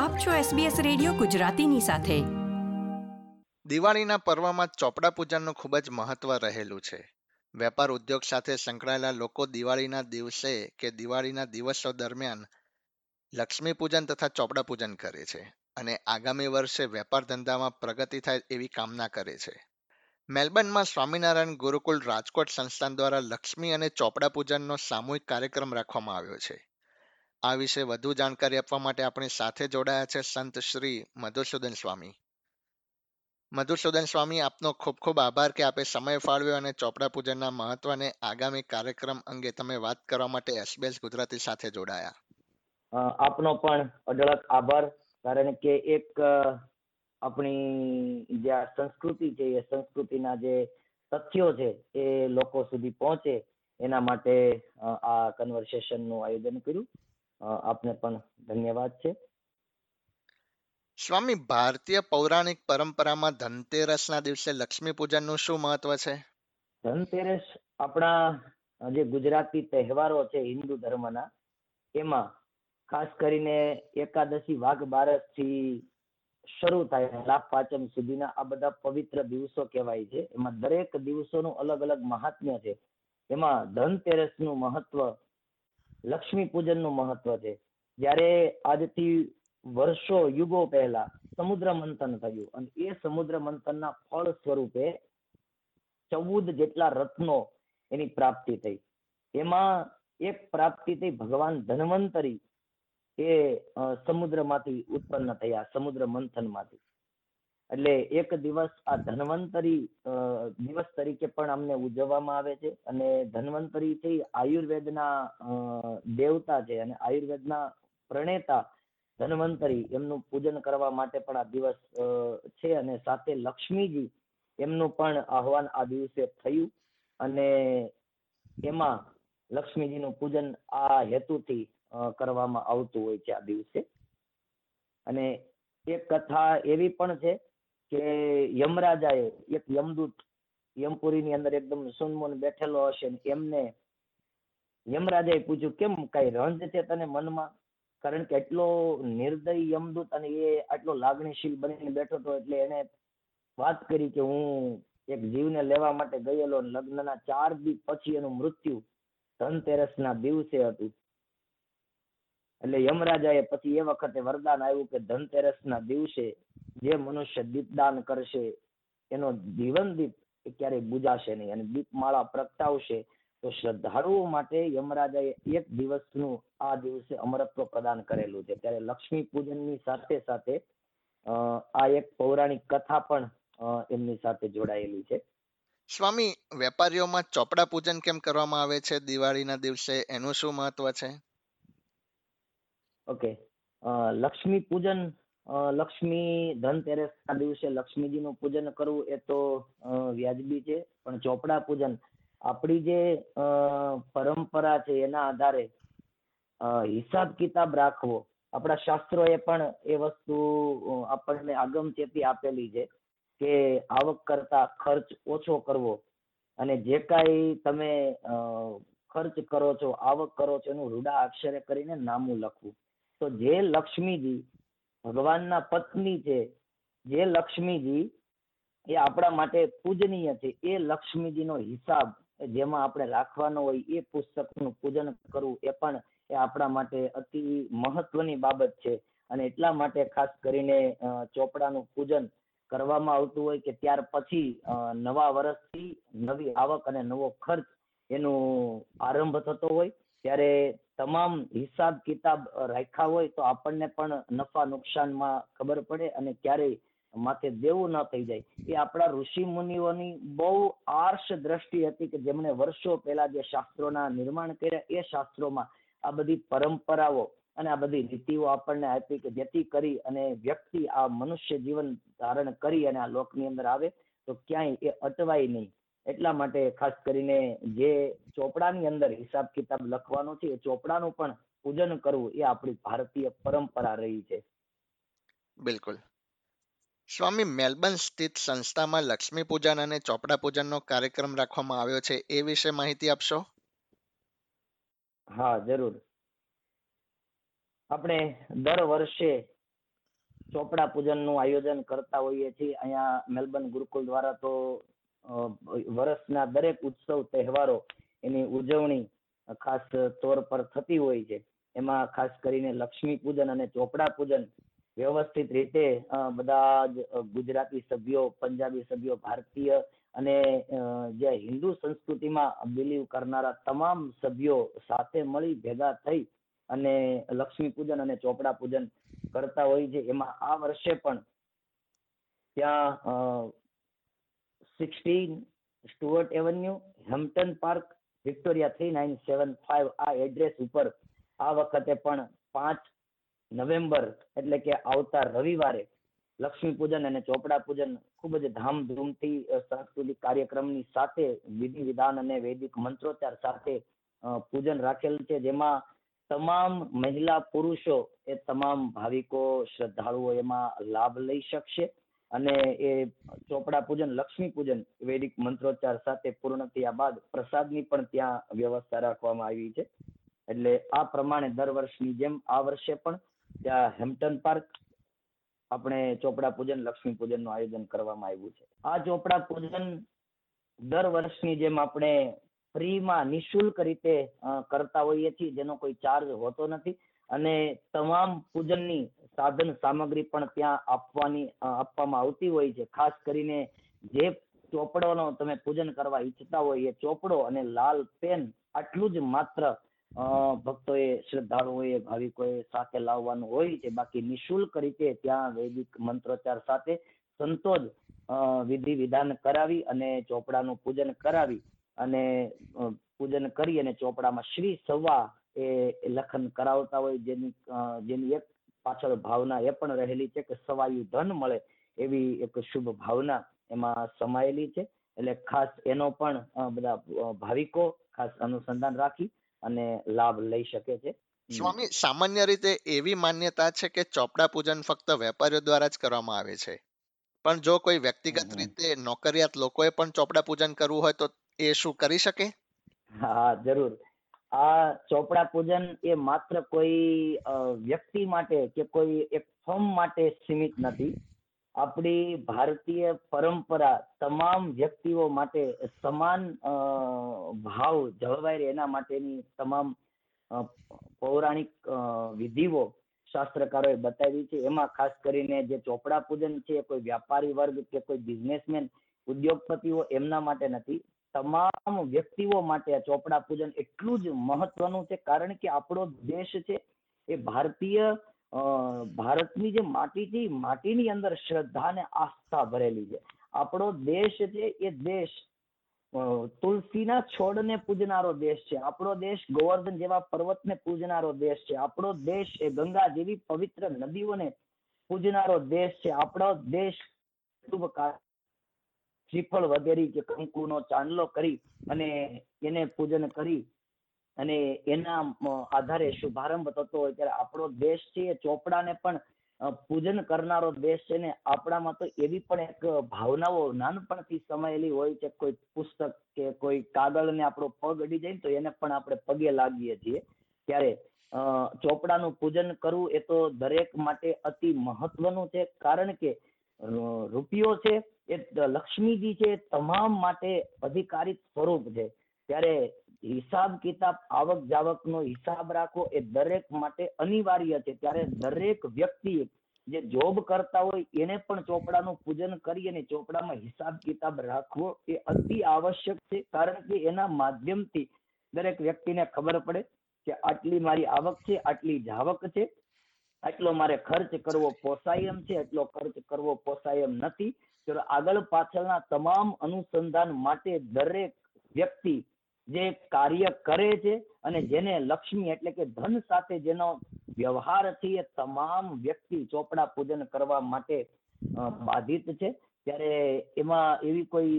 આપ છો SBS radio ગુજરાતીની સાથે. દિવાળીના પર્વમાં ચોપડા પૂજનનું ખૂબ જ મહત્વ રહેલું છે. વેપાર ઉદ્યોગ સાથે સંકળાયેલા લોકો દિવાળીના દિવસે કે દિવાળીના દિવસો દરમિયાન લક્ષ્મી પૂજન તથા ચોપડા પૂજન કરે છે અને આગામી વર્ષે વેપાર ધંધામાં પ્રગતિ થાય એવી કામના કરે છે. મેલબર્નમાં સ્વામિનારાયણ ગુરુકુળ રાજકોટ સંસ્થાન દ્વારા લક્ષ્મી અને ચોપડા પૂજનનો સામૂહિક કાર્યક્રમ રાખવામાં આવ્યો છે. આ વિશે વધુ જાણકારી આપવા માટે આપણી સાથે જોડાયા છે સંત શ્રી મધુસૂદન સ્વામી. મધુસૂદન સ્વામી, આપનો ખૂબ ખૂબ આભાર કે આપે સમય ફાળવ્યો અને ચોપડા પૂજનના મહત્વને આગામી કાર્યક્રમ અંગે તમે વાત કરવા માટે એસબીએસ ગુજરાતી સાથે જોડાયા. આપનો પણ અઢળક આભાર, કારણ કે એક આપણી જે આ સંસ્કૃતિ છે, એ સંસ્કૃતિના જે તથ્યો છે, એ લોકો સુધી પહોંચે, એના માટે આ કન્વર્સેશનનું આયોજન કર્યું. આપને પણ ધન્યવાદ છે. સ્વામી ભારતીય પૌરાણિક પરંપરામાં ધનતેરસના દિવસે લક્ષ્મી પૂજનનું શું મહત્વ છે? ધનતેરસ આપણા જે ગુજરાતી તહેવારો છે હિન્દુ ધર્મના એમાં ખાસ કરીને એકાદશી વાઘ બારસથી શરૂ થાય લાભ પાંચમ સુધીના આ બધા પવિત્ર દિવસો કહેવાય છે. એમાં દરેક દિવસોનું અલગ અલગ મહાત્મ્ય છે. એમાં ધનતેરસનું મહત્વ લક્ષ્મી પૂજનનું મહત્વ છે. જ્યારે આજથી વર્ષો યુગો પહેલા સમુદ્ર મંથન થયું અને એ સમુદ્ર મંથનના ફળ સ્વરૂપે ચૌદ જેટલા રત્નો એની પ્રાપ્તિ થઈ. એમાં એક પ્રાપ્તિ થઈ ભગવાન ધન્વંતરી એ સમુદ્રમાંથી ઉત્પન્ન થયા, સમુદ્ર મંથનમાંથી. એટલે એક દિવસ આ ધન્વંતરી દિવસ તરીકે પણ અમને ઉજવવામાં આવે છે અને ધન્વંતરી છે આયુર્વેદના દેવતા છે અને આયુર્વેદના પ્રણેતા ધન્વંતરી એમનું પૂજન કરવા માટે પણ આ દિવસ છે અને સાથે લક્ષ્મીજી એમનું પણ આહવાન આ દિવસે થયું અને એમાં લક્ષ્મીજીનું પૂજન આ હેતુથી કરવામાં આવતું હોય છે આ દિવસે. અને એક કથા એવી પણ છે કે યમરાજાએ એક યમદૂત યમપુરીની અંદર એકદમ સુનમુન બેઠેલો હશે એમને યમરાજાએ પૂછ્યું, કેમ કઈ રંજ છે તને મનમાં? કારણ કે એટલો નિર્દય યમદૂત અને એ આટલો લાગણીશીલ બનીને બેઠો હતો એટલે એને વાત કરી કે હું એક જીવને લેવા માટે ગયેલો લગ્નના ચાર દિવસ પછી એનું મૃત્યુ ધનતેરસના દિવસે હતું. એટલે યમરાજાએ પછી એ વખતે વરદાન આવ્યું કે ધનતેરસના દિવસે જે મનુષ્ય દીપદાન કરશે, એનો જીવન દીપ ક્યારેય બુજાશે નહીં અને દીપમાળા પ્રગટાવશે, તો શ્રદ્ધાળુઓ માટે યમરાજાએ એક દિવસનું આ દિવસે અમરત્વ પ્રદાન કરેલું છે. ત્યારે લક્ષ્મી પૂજનની સાથે સાથે આ એક પૌરાણિક કથા પણ એમની સાથે જોડાયેલી છે. સ્વામી, વેપારીઓમાં ચોપડા પૂજન કેમ કરવામાં આવે છે? દિવાળીના દિવસે એનું શું મહત્વ છે? ઓકે. લક્ષ્મી પૂજન લક્ષ્મી ધનતેરસના દિવસે લક્ષ્મીજીનું પૂજન કરવું એ તો વ્યાજબી છે, પણ ચોપડા પૂજન, આપણી જે પરંપરા છે એના આધારે હિસાબ કિતાબ રાખવો, આપણા શાસ્ત્રોએ પણ એ વસ્તુ આપણને આગમચેતી આપેલી છે કે આવક કરતા ખર્ચ ઓછો કરવો અને જે કાંઈ તમે ખર્ચ કરો છો, આવક કરો છો એનું રૂડા અક્ષરે કરીને નામું લખવું. તો જે લક્ષ્મીજી ભગવાનના પત્ની છે, જે લક્ષ્મીજી એ આપણા માટે પૂજનીય છે, એ લક્ષ્મીજીનો હિસાબ જેમાં આપણે રાખવાનો હોય એ પુસ્તકનું પૂજન કરવું એ પણ એ આપણા માટે અતિ મહત્વની બાબત છે. અને એટલા માટે ખાસ કરીને ચોપડાનું પૂજન કરવામાં આવતું હોય કે ત્યાર પછી નવા વર્ષથી નવી આવક અને નવો ખર્ચ એનું આરંભ થતો હોય. ત્યારે તમામ હિસાબ કિતાબ રાખ્યા હોય તો આપણને પણ નફા નુકસાનમાં ખબર પડે અને ક્યારેય માથે દેવું ન થઈ જાય. એ આપણા ઋષિ મુનિઓની બહુ આર્ષ દ્રષ્ટિ હતી કે જેમણે વર્ષો પહેલા જે શાસ્ત્રોના નિર્માણ કર્યા એ શાસ્ત્રોમાં આ બધી પરંપરાઓ અને આ બધી રીતિઓ આપણને આપી કે જેથી કરી અને વ્યક્તિ આ મનુષ્ય જીવન ધારણ કરી અને આ લોકની અંદર આવે તો ક્યાંય એ અટવાય નહીં. એટલા માટે ખાસ કરીને જે ચોપડાની અંદર હિસાબ કિતાબ લખવાનો છે એ ચોપડાનું પણ પૂજન કરવું એ આપણી ભારતીય પરંપરા રહી છે. બિલકુલ. સ્વામી મેલબર્ન સ્થિત સંસ્થામાં લક્ષ્મી પૂજન અને ચોપડા પૂજનનો કાર્યક્રમ રાખવામાં આવ્યો છે એ વિશે માહિતી આપશો? હા જરૂર. આપણે દર વર્ષે ચોપડા પૂજનનું આયોજન કરતા હોઈએ છીએ. અહીંયા મેલબર્ન ગુરુકુલ દ્વારા તો વર્ષના દરેક ઉત્સવ, તહેવારો એની ઉજવણી ખાસ તોર પર થતી હોય છે. એમાં ખાસ કરીને લક્ષ્મી પૂજન અને ચોપડા પૂજન વ્યવસ્થિત રીતે બધા જ ગુજરાતી સભ્યો, પંજાબી સભ્યો, ભારતીય અને જે હિન્દુ સંસ્કૃતિમાં બિલીવ કરનારા તમામ સભ્યો સાથે મળી ભેગા થઈ અને લક્ષ્મી પૂજન અને ચોપડા પૂજન કરતા હોય છે. એમાં આ વર્ષે પણ ત્યાં sixteen Stuart avenue Hampton park Victoria three nine seven five આ એડ્રેસ ઉપર આ વખતે પણ પાંચ નવેમ્બર એટલે કે આવતા રવિવારે લક્ષ્મી પૂજન અને ચોપડા પૂજન ખૂબ જ ધામધૂમથી સાંસ્કૃતિક કાર્યક્રમની સાથે વિધિ વિધાન અને વૈદિક મંત્રોચ્ચાર સાથે પૂજન રાખેલ છે. જેમાં તમામ મહિલા પુરુષો એ તમામ ભાવિકો, શ્રદ્ધાળુઓ એમાં લાભ લઈ શકશે. અને એ ચોપડા પૂજન, લક્ષ્મી પૂજન, વૈદિક મંત્રોચ્ચાર સાથે પૂર્ણ થયા બાદ પ્રસાદની પણ ત્યાં વ્યવસ્થા રાખવામાં આવી છે. એટલે આ પ્રમાણે દર વર્ષની જેમ આ વર્ષે પણ ત્યાં હેમ્પટન પાર્ક આપણે ચોપડા પૂજન, લક્ષ્મી પૂજનનું આયોજન કરવામાં આવ્યું છે. આ ચોપડા પૂજન દર વર્ષની જેમ આપણે ફ્રીમાં નિઃશુલ્ક રીતે કરતા હોઈએ છીએ, જેનો કોઈ ચાર્જ હોતો નથી. અને તમામ પૂજનની સાધન સામગ્રી પણ ત્યાં આપવાની આપવામાં આવતી હોય છે. ખાસ કરીને જે ચોપડોનો તમે પૂજન કરવા ઈચ્છતા હોય એ ચોપડો અને લાલ પેન આટલું જ માત્ર ભક્તોએ શ્રદ્ધાળુઓએ ભાવિકોએ સાથે લાવવાનું હોય છે. બાકી નિઃશુલ્ક રીતે ત્યાં વૈદિક મંત્રોચ્ચાર સાથે સંતો જ વિધિ વિધાન કરાવી અને ચોપડાનું પૂજન કરાવી અને પૂજન કરી અને ચોપડામાં શ્રી સવા એ લખન કરાવતા હોય. જેની જેની એક પાછળ ભાવના એ પણ રહેલી છે કે સવાયું ધન મળે એવી એક શુભ ભાવના એમાં સમાયેલી છે. એટલે ખાસ એનો પણ બધા ભાવિકો ખાસ અનુસંધાન રાખી અને લાભ લઈ શકે છે. સ્વામી સામાન્ય રીતે એવી માન્યતા છે કે ચોપડા પૂજન ફક્ત વેપારીઓ દ્વારા જ કરવામાં આવે છે. પણ જો કોઈ વ્યક્તિગત રીતે નોકરિયાત લોકોએ પણ ચોપડા પૂજન કરવું હોય તો એ શું કરી શકે? હા જરૂર. આ ચોપડા પૂજન એ માત્ર કોઈ વ્યક્તિ માટે કે કોઈ એક ફર્મ માટે સીમિત નથી. આપણી ભારતીય પરંપરા તમામ વ્યક્તિઓ માટે સમાન ભાવ જળવાય રહે એના માટેની તમામ પૌરાણિક વિધિઓ શાસ્ત્રકારોએ બતાવી છે. એમાં ખાસ કરીને જે ચોપડા પૂજન છે, કોઈ વ્યાપારી વર્ગ કે કોઈ બિઝનેસમેન, ઉદ્યોગપતિઓ એમના માટે નથી. તમામ વ્યક્તિઓ માટે આ ચોપડા પૂજન એટલું જ મહત્વનું છે, કારણ કે આપણો દેશ છે એ ભારતીય ભારતની જે માટી છે માટીની અંદર શ્રદ્ધા અને આસ્થા ભરેલી છે. આપણો દેશ છે એ દેશ તુલસીના છોડને પૂજનારો દેશ છે. આપણો દેશ ગોવર્ધન જેવા પર્વતને પૂજનારો દેશ છે. આપણો દેશ એ ગંગા જેવી પવિત્ર નદીઓને પૂજનારો દેશ છે. આપણો દેશ કા- શ્રીફળ વગેરે કે કંકુનો ચાંદલો કરી અને એને પૂજન કરી અને એના આધારે શુભારંભ થતો હોય ત્યારે આપણો દેશ છે એ ચોપડાને પણ પૂજન કરનારો દેશ છે ને આપણામાં તો એવી પણ એક ભાવનાઓ નાનપણથી સમાયેલી હોય છે, કોઈ પુસ્તક કે કોઈ કાગળને આપણો પગ અડી જાય તો એને પણ આપણે પગે લાગીએ છીએ. ત્યારે ચોપડાનું પૂજન કરવું એ તો દરેક માટે અતિ મહત્વનું છે, કારણ કે રૂપિયો છે એ લક્ષ્મીજી છે તમામ માટે અધિકારી સ્વરૂપ છે. ત્યારે હિસાબ કિતાબ આવક જાવકનો હિસાબ રાખવો એ દરેક માટે અનિવાર્ય છે. ત્યારે દરેક વ્યક્તિએ જે જોબ કરતા હોય એને પણ ચોપડાનું પૂજન કરી અને ચોપડામાં હિસાબ કિતાબ રાખવો એ અતિ આવશ્યક છે. કારણ કે એના માધ્યમથી દરેક વ્યક્તિને ખબર પડે કે આટલી મારી આવક છે, આટલી જાવક છે. આટલો મારે ખર્ચ કરવો પોસાય એમ છે એટલો ખર્ચ કરવો પોસાય એમ નથી. તો આગળ પાછળના તમામ અનુસંધાન માટે દરેક વ્યક્તિ જે કાર્ય કરે છે અને જેને લક્ષ્મી એટલે કે ધન સાથે જેનો વ્યવહારથી એ તમામ વ્યક્તિ ચોપડા પૂજન કરવા માટે બાધિત છે. ત્યારે એમાં એવી કોઈ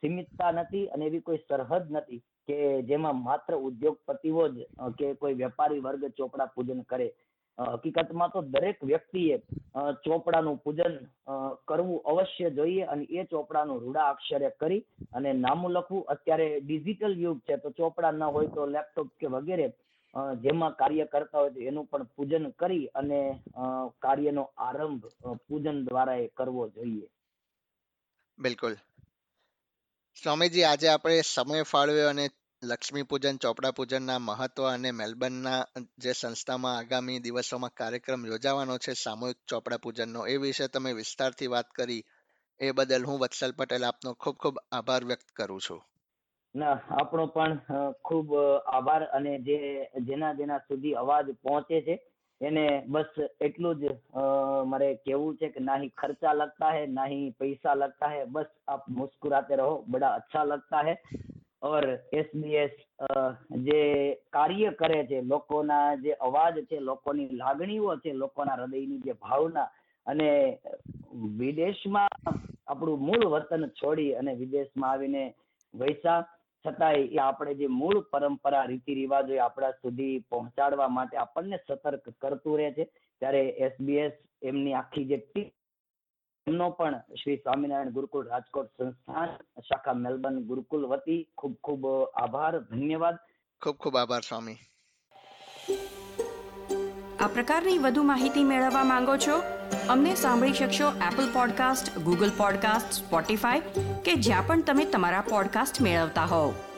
સીમિતતા નથી અને એવી કોઈ સરહદ નથી કે જેમાં માત્ર ઉદ્યોગપતિઓ જ કે કોઈ વેપારી વર્ગ ચોપડા પૂજન કરે. હકીકતમાં તો દરેક વ્યક્તિએ ચોપડાનું પૂજન કરવું અવશ્ય જોઈએ અને એ ચોપડાનું રૂડા અક્ષરે કરી અને નામું લખવું અત્યારે ડિજિટલ યુગ છે, તો ચોપડા ન હોય તો લેપટોપ કે વગેરે જેમાં કાર્ય કરતા હોય તો એનું પણ પૂજન કરી અને કાર્યનો આરંભ પૂજન દ્વારા એ કરવો જોઈએ. બિલકુલ. સ્વામીજી, આજે આપણે સમય ફાળવ્યો અને લક્ષ્મી પૂજન, ચોપડા પૂજનના મહત્વ અને મેલબર્નના જે સંસ્થામાં આગામી દિવસોમાં કાર્યક્રમ યોજાવાનો છે, સામૂહિક ચોપડા પૂજનનો, એ વિશે તમે વિસ્તારથી વાત કરી, એ બદલ હું વત્સલ પટેલ આપનો ખૂબ ખૂબ આભાર વ્યક્ત કરું છું. ના, આપણો પણ ખૂબ આભાર અને જે, જેના જેના સુધી અવાજ પહોંચે છે, એને બસ એટલું જ મારે કેવું છે કે ના ખર્ચા લગતા હે, નાહી પૈસા લગતા હે, બસ આપ મુસ્કુરાતે રહો, બડા અચ્છા લગતા હે. ઓર એસબીએસ જે કાર્ય કરે છે, લોકોના જે અવાજ છે, લોકોની લાગણીઓ છે, લોકોના હૃદયની જે ભાવના અને વિદેશમાં આપણું મૂળ વતન છોડી અને વિદેશમાં આવીને વૈસા, છતાંય એ આપણે જે મૂળ પરંપરા રીતિ રિવાજો આપણા સુધી પહોંચાડવા માટે આપણને સતર્ક કરતું રહે છે. ત્યારે એસબીએસ એમની આખી જે ટીમ એમનો પણ શ્રી સ્વામિનારાયણ ગુરુકુળ રાજકોટ સંસ્થાન શાખા મેલબર્ન ગુરુકુલ વતી ખૂબ ખૂબ આભાર ધન્યવાદ. ખૂબ ખૂબ આભાર સ્વામી. આ પ્રકારની વધુ માહિતી મેળવવા માંગો છો અમને સાંભળી શકશો Apple podcast Google podcast Spotify કે જ્યાં પણ તમે તમારા પોડકાસ્ટ મેળવતા હોવ.